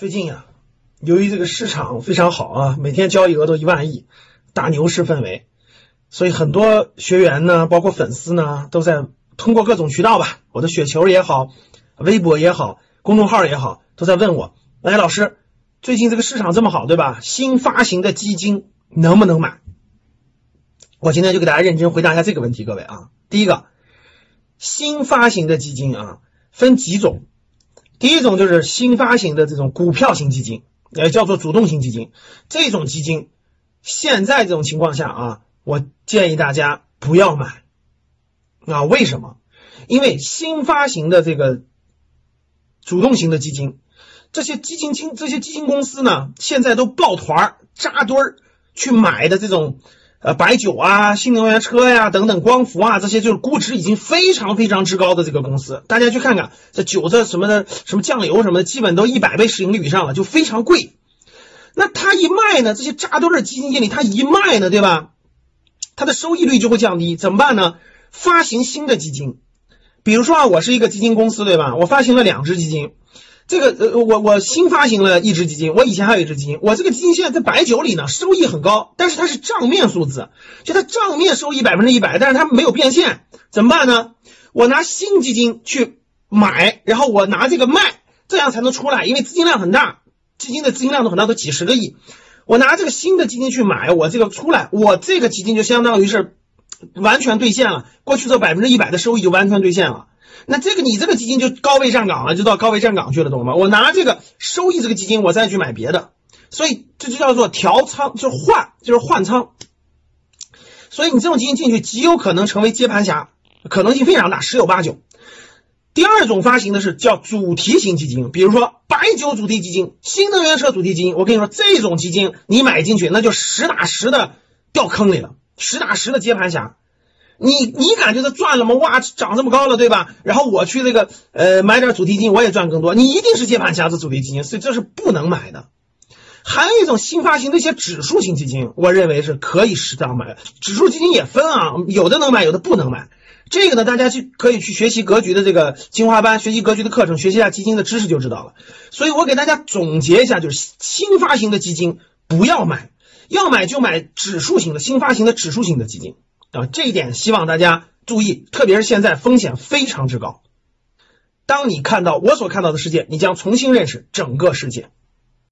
最近呀，由于这个市场非常好啊，每天交易额都一万亿，大牛市氛围，所以很多学员呢，包括粉丝呢，都在通过各种渠道吧，我的雪球也好，微博也好，公众号也好，都在问我，哎，老师，最近这个市场这么好，对吧？新发行的基金能不能买？我今天就给大家认真回答一下这个问题，各位啊，第一个，新发行的基金啊，分几种。第一种就是新发行的这种股票型基金，也叫做主动型基金。这种基金，现在这种情况下啊，我建议大家不要买。啊，为什么？因为新发行的这个主动型的基金，这些基金经这些基金公司呢，现在都抱团扎堆儿去买的这种。呃，白酒啊，新能源车呀，等等，光伏啊，这些就是估值已经非常非常之高的这个公司，大家去看看，这酒这什么的，什么酱油什么的，基本都一百倍市盈率以上了，就非常贵。那他一卖呢，这些扎堆的基金经理，他一卖呢，对吧？他的收益率就会降低，怎么办呢？发行新的基金，比如说啊，我是一个基金公司，对吧？我发行了两只基金。这个呃，我我新发行了一只基金，我以前还有一只基金，我这个基金现在在白酒里呢，收益很高，但是它是账面数字，就它账面收益百分之一百，但是它没有变现，怎么办呢？我拿新基金去买，然后我拿这个卖，这样才能出来，因为资金量很大，基金的资金量都很大，都几十个亿，我拿这个新的基金去买，我这个出来，我这个基金就相当于是完全兑现了过去这百分之一百的收益就完全兑现了。那这个你这个基金就高位站岗了，就到高位站岗去了，懂了吗？我拿这个收益这个基金，我再去买别的，所以这就叫做调仓，就换，就是换仓。所以你这种基金进去极有可能成为接盘侠，可能性非常大，十有八九。第二种发行的是叫主题型基金，比如说白酒主题基金、新能源车主题基金。我跟你说，这种基金你买进去，那就实打实的掉坑里了，实打实的接盘侠。你你感觉它赚了吗？哇，涨这么高了，对吧？然后我去那个呃买点主题基金，我也赚更多。你一定是接盘侠的主题基金，所以这是不能买的。还有一种新发行的一些指数型基金，我认为是可以适当买。指数基金也分啊，有的能买，有的不能买。这个呢，大家去可以去学习格局的这个精华班，学习格局的课程，学习一下基金的知识就知道了。所以我给大家总结一下，就是新发行的基金不要买，要买就买指数型的新发行的指数型的基金。啊，这一点希望大家注意，特别是现在风险非常之高。当你看到我所看到的世界，你将重新认识整个世界。